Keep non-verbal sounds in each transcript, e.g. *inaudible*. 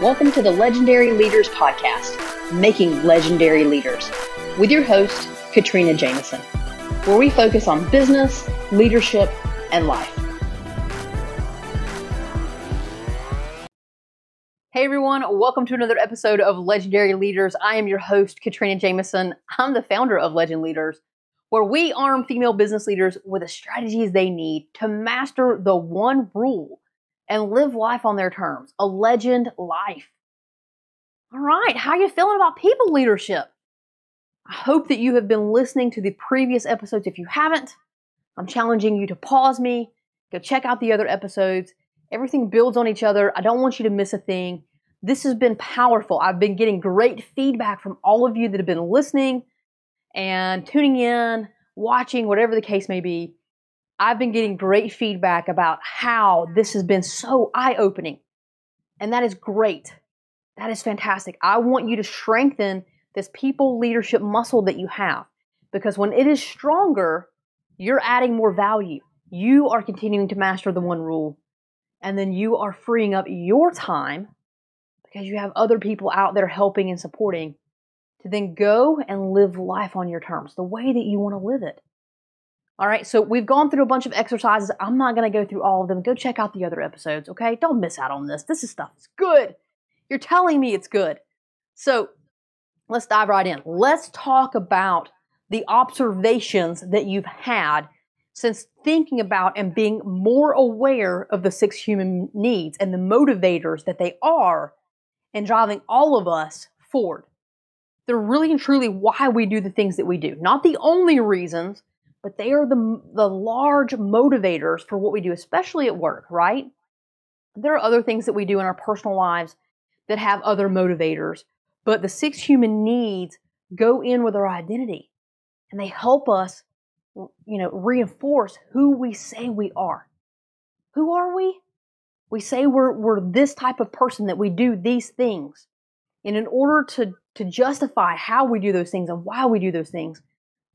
Welcome to the Legendary Leaders Podcast, Making Legendary Leaders, with your host, Katrina Jameson, where we focus on business, leadership, and life. Hey everyone, welcome to another episode of Legendary Leaders. I am your host, Katrina Jameson. I'm the founder of Legend Leaders, where we arm female business leaders with the strategies they need to master the one rule and live life on their terms. A legend life. All right, how you feeling about people leadership? I hope that you have been listening to the previous episodes. If you haven't, I'm challenging you to pause me, go check out the other episodes. Everything builds on each other. I don't want you to miss a thing. This has been powerful. I've been getting great feedback from all of you that have been listening and tuning in, watching, whatever the case may be. I've been getting great feedback about how this has been so eye opening. And that is great. That is fantastic. I want you to strengthen this people leadership muscle that you have because when it is stronger, you're adding more value. You are continuing to master the one rule, and then you are freeing up your time because you have other people out there helping and supporting to then go and live life on your terms, the way that you want to live it. All right, so we've gone through a bunch of exercises. I'm not going to go through all of them. Go check out the other episodes, okay? Don't miss out on this. This is stuff that's good. You're telling me it's good. So let's dive right in. Let's talk about the observations that you've had since thinking about and being more aware of the six human needs and the motivators that they are and driving all of us forward. They're really and truly why we do the things that we do. Not the only reasons, but they are the, the large motivators for what we do, especially at work, right? There are other things that we do in our personal lives that have other motivators, but the six human needs go in with our identity and they help us, you know, reinforce who we say we are. Who are we? We say we're, we're this type of person that we do these things. And in order to, to justify how we do those things and why we do those things,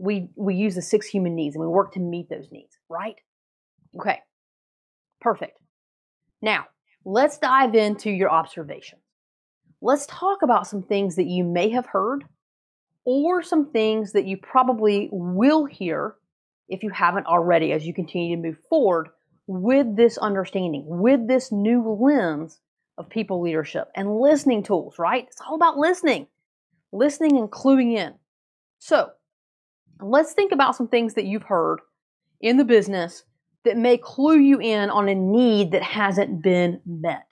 we we use the six human needs and we work to meet those needs, right? Okay. Perfect. Now, let's dive into your observations. Let's talk about some things that you may have heard or some things that you probably will hear if you haven't already as you continue to move forward with this understanding, with this new lens of people leadership and listening tools, right? It's all about listening, listening and cluing in. So, let's think about some things that you've heard in the business that may clue you in on a need that hasn't been met.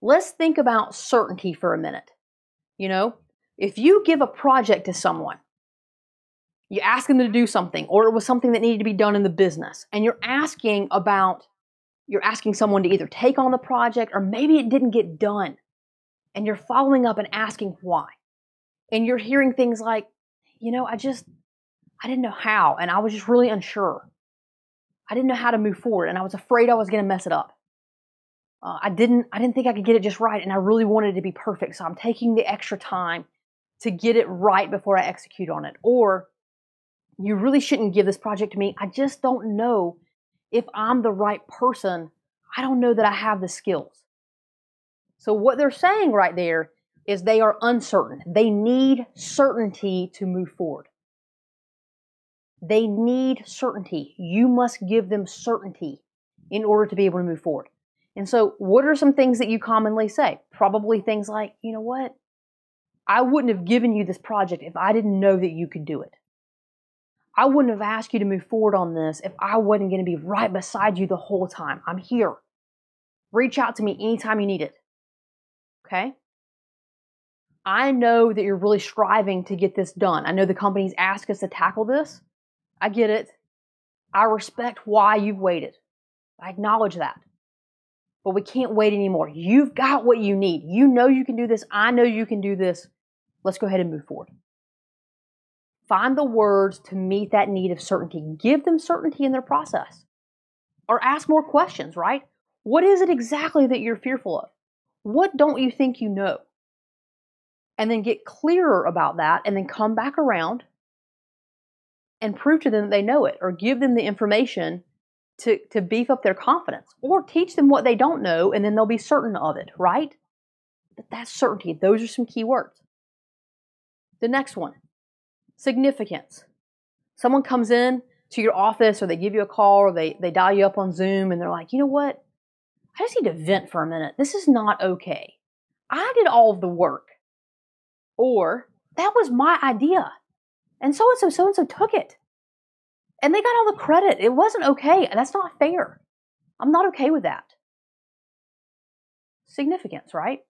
Let's think about certainty for a minute. You know, if you give a project to someone, you ask them to do something, or it was something that needed to be done in the business, and you're asking about, you're asking someone to either take on the project or maybe it didn't get done, and you're following up and asking why. And you're hearing things like, you know, I just, I didn't know how, and I was just really unsure. I didn't know how to move forward, and I was afraid I was going to mess it up. Uh, I didn't. I didn't think I could get it just right, and I really wanted it to be perfect. So I'm taking the extra time to get it right before I execute on it. Or you really shouldn't give this project to me. I just don't know if I'm the right person. I don't know that I have the skills. So what they're saying right there is they are uncertain. They need certainty to move forward. They need certainty. You must give them certainty in order to be able to move forward. And so, what are some things that you commonly say? Probably things like, you know what? I wouldn't have given you this project if I didn't know that you could do it. I wouldn't have asked you to move forward on this if I wasn't going to be right beside you the whole time. I'm here. Reach out to me anytime you need it. Okay? I know that you're really striving to get this done. I know the companies ask us to tackle this. I get it. I respect why you've waited. I acknowledge that. But we can't wait anymore. You've got what you need. You know you can do this. I know you can do this. Let's go ahead and move forward. Find the words to meet that need of certainty. Give them certainty in their process. Or ask more questions, right? What is it exactly that you're fearful of? What don't you think you know? And then get clearer about that and then come back around and prove to them that they know it or give them the information to, to beef up their confidence or teach them what they don't know and then they'll be certain of it, right? But that's certainty. Those are some key words. The next one significance. Someone comes in to your office or they give you a call or they, they dial you up on Zoom and they're like, you know what? I just need to vent for a minute. This is not okay. I did all of the work. Or that was my idea. And so and so, so and so took it. And they got all the credit. It wasn't okay. That's not fair. I'm not okay with that. Significance, right?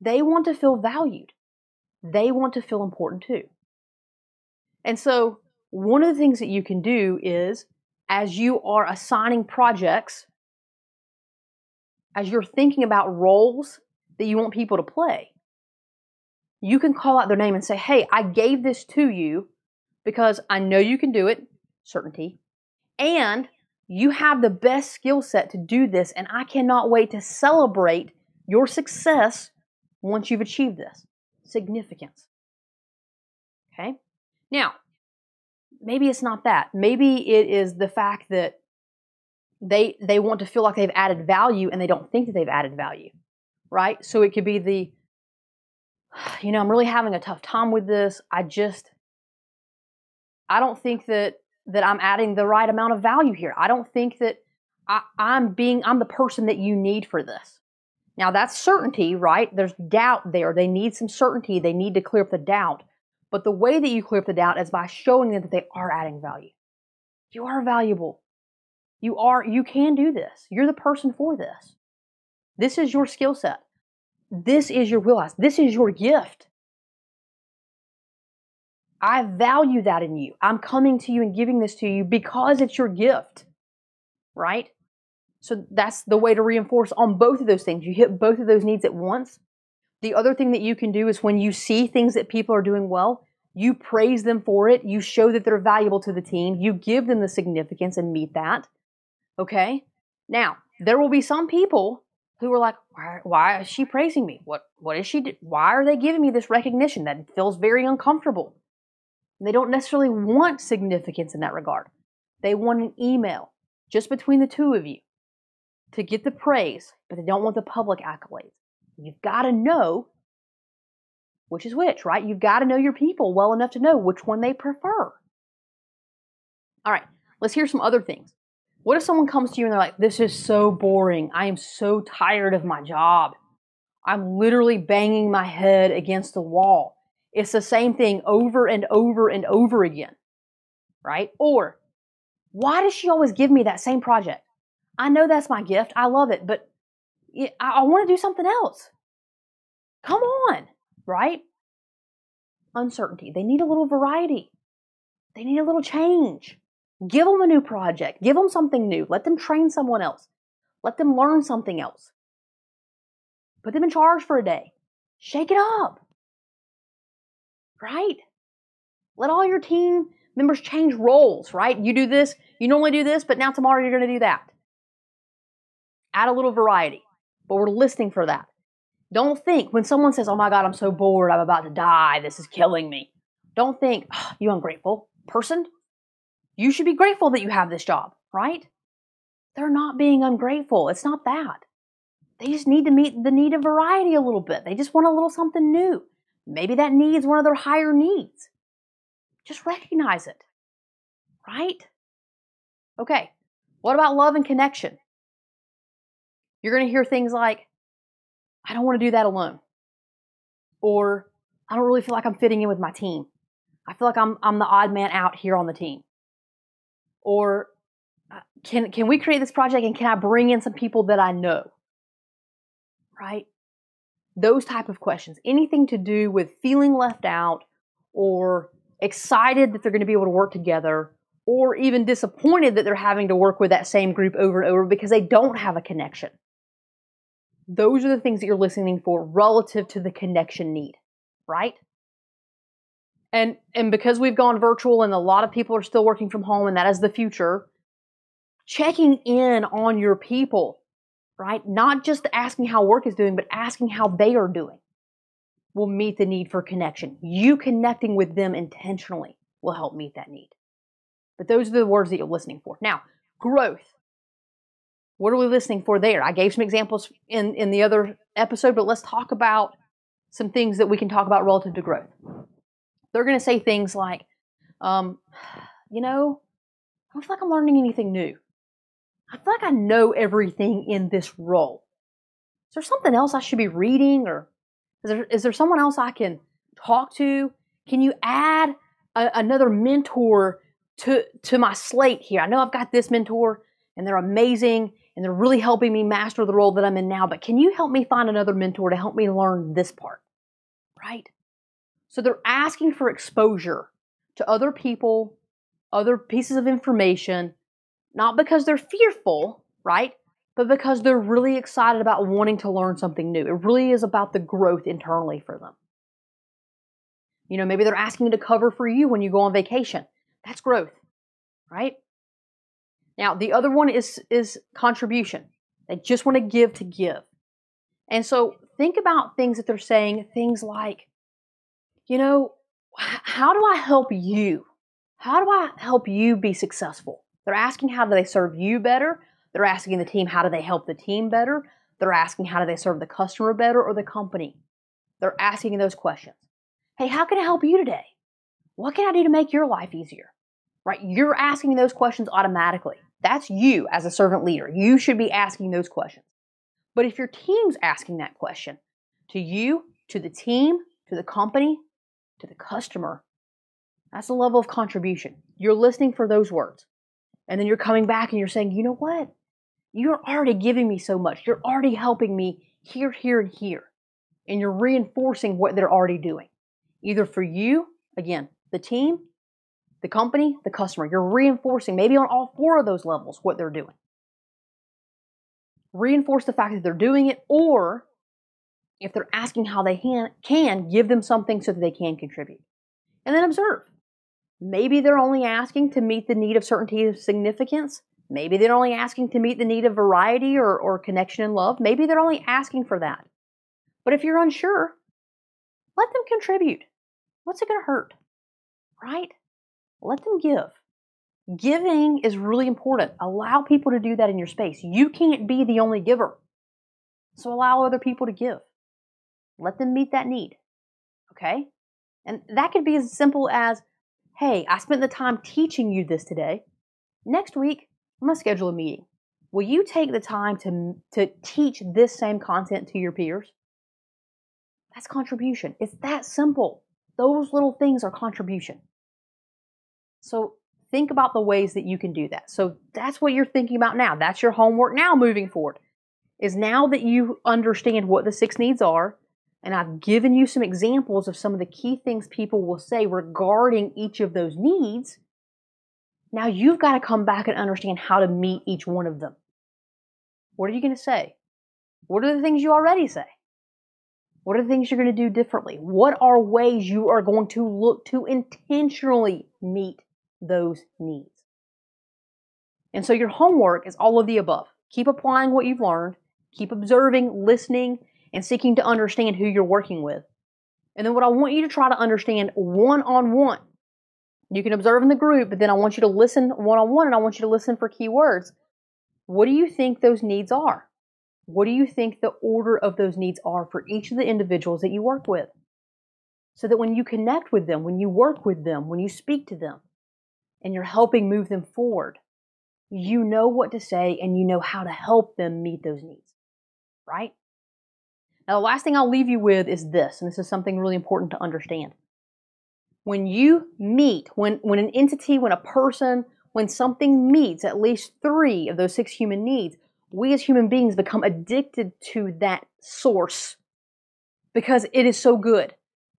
They want to feel valued. They want to feel important too. And so, one of the things that you can do is as you are assigning projects, as you're thinking about roles that you want people to play, you can call out their name and say, Hey, I gave this to you because I know you can do it, certainty, and you have the best skill set to do this, and I cannot wait to celebrate your success once you've achieved this. Significance. Okay? Now, maybe it's not that. Maybe it is the fact that they they want to feel like they've added value and they don't think that they've added value. Right? So it could be the *sighs* you know, I'm really having a tough time with this. I just I don't think that that I'm adding the right amount of value here. I don't think that I, I'm being I'm the person that you need for this. Now that's certainty, right? There's doubt there. They need some certainty. They need to clear up the doubt. But the way that you clear up the doubt is by showing them that they are adding value. You are valuable. You are you can do this. You're the person for this. This is your skill set. This is your wheelhouse. This is your gift. I value that in you. I'm coming to you and giving this to you because it's your gift. Right? So that's the way to reinforce on both of those things. You hit both of those needs at once. The other thing that you can do is when you see things that people are doing well, you praise them for it. You show that they're valuable to the team. You give them the significance and meet that. Okay? Now, there will be some people who are like, why, why is she praising me? What what is she? Do? Why are they giving me this recognition that feels very uncomfortable? They don't necessarily want significance in that regard. They want an email just between the two of you to get the praise, but they don't want the public accolades. You've got to know which is which, right? You've got to know your people well enough to know which one they prefer. All right, let's hear some other things. What if someone comes to you and they're like, This is so boring. I am so tired of my job. I'm literally banging my head against the wall. It's the same thing over and over and over again, right? Or, why does she always give me that same project? I know that's my gift. I love it, but I want to do something else. Come on, right? Uncertainty. They need a little variety. They need a little change. Give them a new project. Give them something new. Let them train someone else. Let them learn something else. Put them in charge for a day. Shake it up right? Let all your team members change roles, right? You do this, you normally do this, but now tomorrow you're going to do that. Add a little variety, but we're listening for that. Don't think when someone says, Oh my God, I'm so bored, I'm about to die, this is killing me. Don't think, oh, You ungrateful person. You should be grateful that you have this job, right? They're not being ungrateful. It's not that. They just need to meet the need of variety a little bit. They just want a little something new. Maybe that needs one of their higher needs. Just recognize it. Right? Okay. What about love and connection? You're going to hear things like, I don't want to do that alone. Or, I don't really feel like I'm fitting in with my team. I feel like I'm, I'm the odd man out here on the team. Or, uh, can, can we create this project and can I bring in some people that I know? Right? those type of questions anything to do with feeling left out or excited that they're going to be able to work together or even disappointed that they're having to work with that same group over and over because they don't have a connection those are the things that you're listening for relative to the connection need right and and because we've gone virtual and a lot of people are still working from home and that is the future checking in on your people right? Not just asking how work is doing, but asking how they are doing will meet the need for connection. You connecting with them intentionally will help meet that need. But those are the words that you're listening for. Now, growth. What are we listening for there? I gave some examples in, in the other episode, but let's talk about some things that we can talk about relative to growth. They're going to say things like, um, you know, I don't feel like I'm learning anything new. I feel like I know everything in this role. Is there something else I should be reading, or is there, is there someone else I can talk to? Can you add a, another mentor to to my slate here? I know I've got this mentor, and they're amazing, and they're really helping me master the role that I'm in now. But can you help me find another mentor to help me learn this part? Right. So they're asking for exposure to other people, other pieces of information, not because they're fearful, right? But because they're really excited about wanting to learn something new. It really is about the growth internally for them. You know, maybe they're asking to cover for you when you go on vacation. That's growth, right? Now, the other one is is contribution. They just want to give to give. And so think about things that they're saying, things like, you know, how do I help you? How do I help you be successful? They're asking how do they serve you better? They're asking the team how do they help the team better? They're asking how do they serve the customer better or the company? They're asking those questions. Hey, how can I help you today? What can I do to make your life easier? Right? You're asking those questions automatically. That's you as a servant leader. You should be asking those questions. But if your team's asking that question to you, to the team, to the company, to the customer. That's the level of contribution. You're listening for those words. And then you're coming back and you're saying, you know what? You're already giving me so much. You're already helping me here, here, and here. And you're reinforcing what they're already doing. Either for you, again, the team, the company, the customer. You're reinforcing, maybe on all four of those levels, what they're doing. Reinforce the fact that they're doing it, or if they're asking how they can, can give them something so that they can contribute. And then observe. Maybe they're only asking to meet the need of certainty of significance. Maybe they're only asking to meet the need of variety or, or connection and love. Maybe they're only asking for that. But if you're unsure, let them contribute. What's it going to hurt? Right? Let them give. Giving is really important. Allow people to do that in your space. You can't be the only giver. So allow other people to give. Let them meet that need. Okay? And that could be as simple as hey, I spent the time teaching you this today. Next week, I'm going to schedule a meeting. Will you take the time to, to teach this same content to your peers? That's contribution. It's that simple. Those little things are contribution. So think about the ways that you can do that. So that's what you're thinking about now. That's your homework now moving forward. Is now that you understand what the six needs are, and I've given you some examples of some of the key things people will say regarding each of those needs. Now you've got to come back and understand how to meet each one of them. What are you going to say? What are the things you already say? What are the things you're going to do differently? What are ways you are going to look to intentionally meet those needs? And so your homework is all of the above. Keep applying what you've learned, keep observing, listening, and seeking to understand who you're working with. And then what I want you to try to understand one on one. You can observe in the group, but then I want you to listen one on one and I want you to listen for keywords. What do you think those needs are? What do you think the order of those needs are for each of the individuals that you work with? So that when you connect with them, when you work with them, when you speak to them, and you're helping move them forward, you know what to say and you know how to help them meet those needs, right? Now, the last thing I'll leave you with is this, and this is something really important to understand. When you meet, when, when an entity, when a person, when something meets at least three of those six human needs, we as human beings become addicted to that source because it is so good,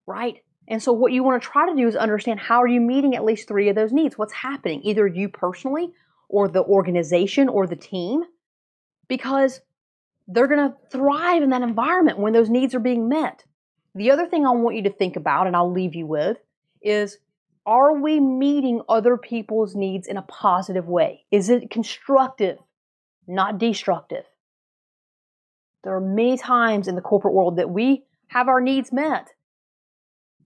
right? And so what you want to try to do is understand how are you meeting at least three of those needs? What's happening? Either you personally or the organization or the team. Because they're going to thrive in that environment when those needs are being met. The other thing I want you to think about, and I'll leave you with, is are we meeting other people's needs in a positive way? Is it constructive, not destructive? There are many times in the corporate world that we have our needs met,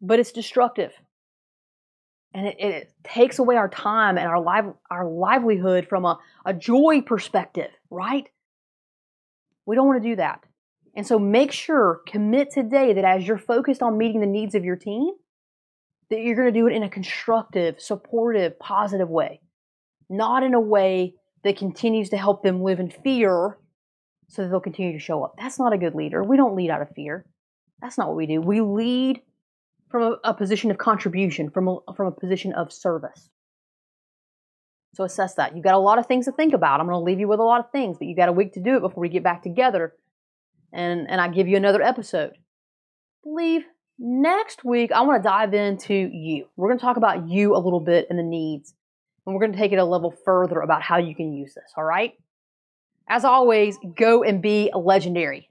but it's destructive. And it, it takes away our time and our, live, our livelihood from a, a joy perspective, right? We don't want to do that. And so make sure, commit today that as you're focused on meeting the needs of your team, that you're going to do it in a constructive, supportive, positive way, not in a way that continues to help them live in fear so that they'll continue to show up. That's not a good leader. We don't lead out of fear. That's not what we do. We lead from a, a position of contribution, from a, from a position of service. So assess that. You've got a lot of things to think about. I'm going to leave you with a lot of things, but you've got a week to do it before we get back together and, and I give you another episode. Believe next week, I want to dive into you. We're going to talk about you a little bit and the needs, and we're going to take it a level further about how you can use this, all right? As always, go and be legendary.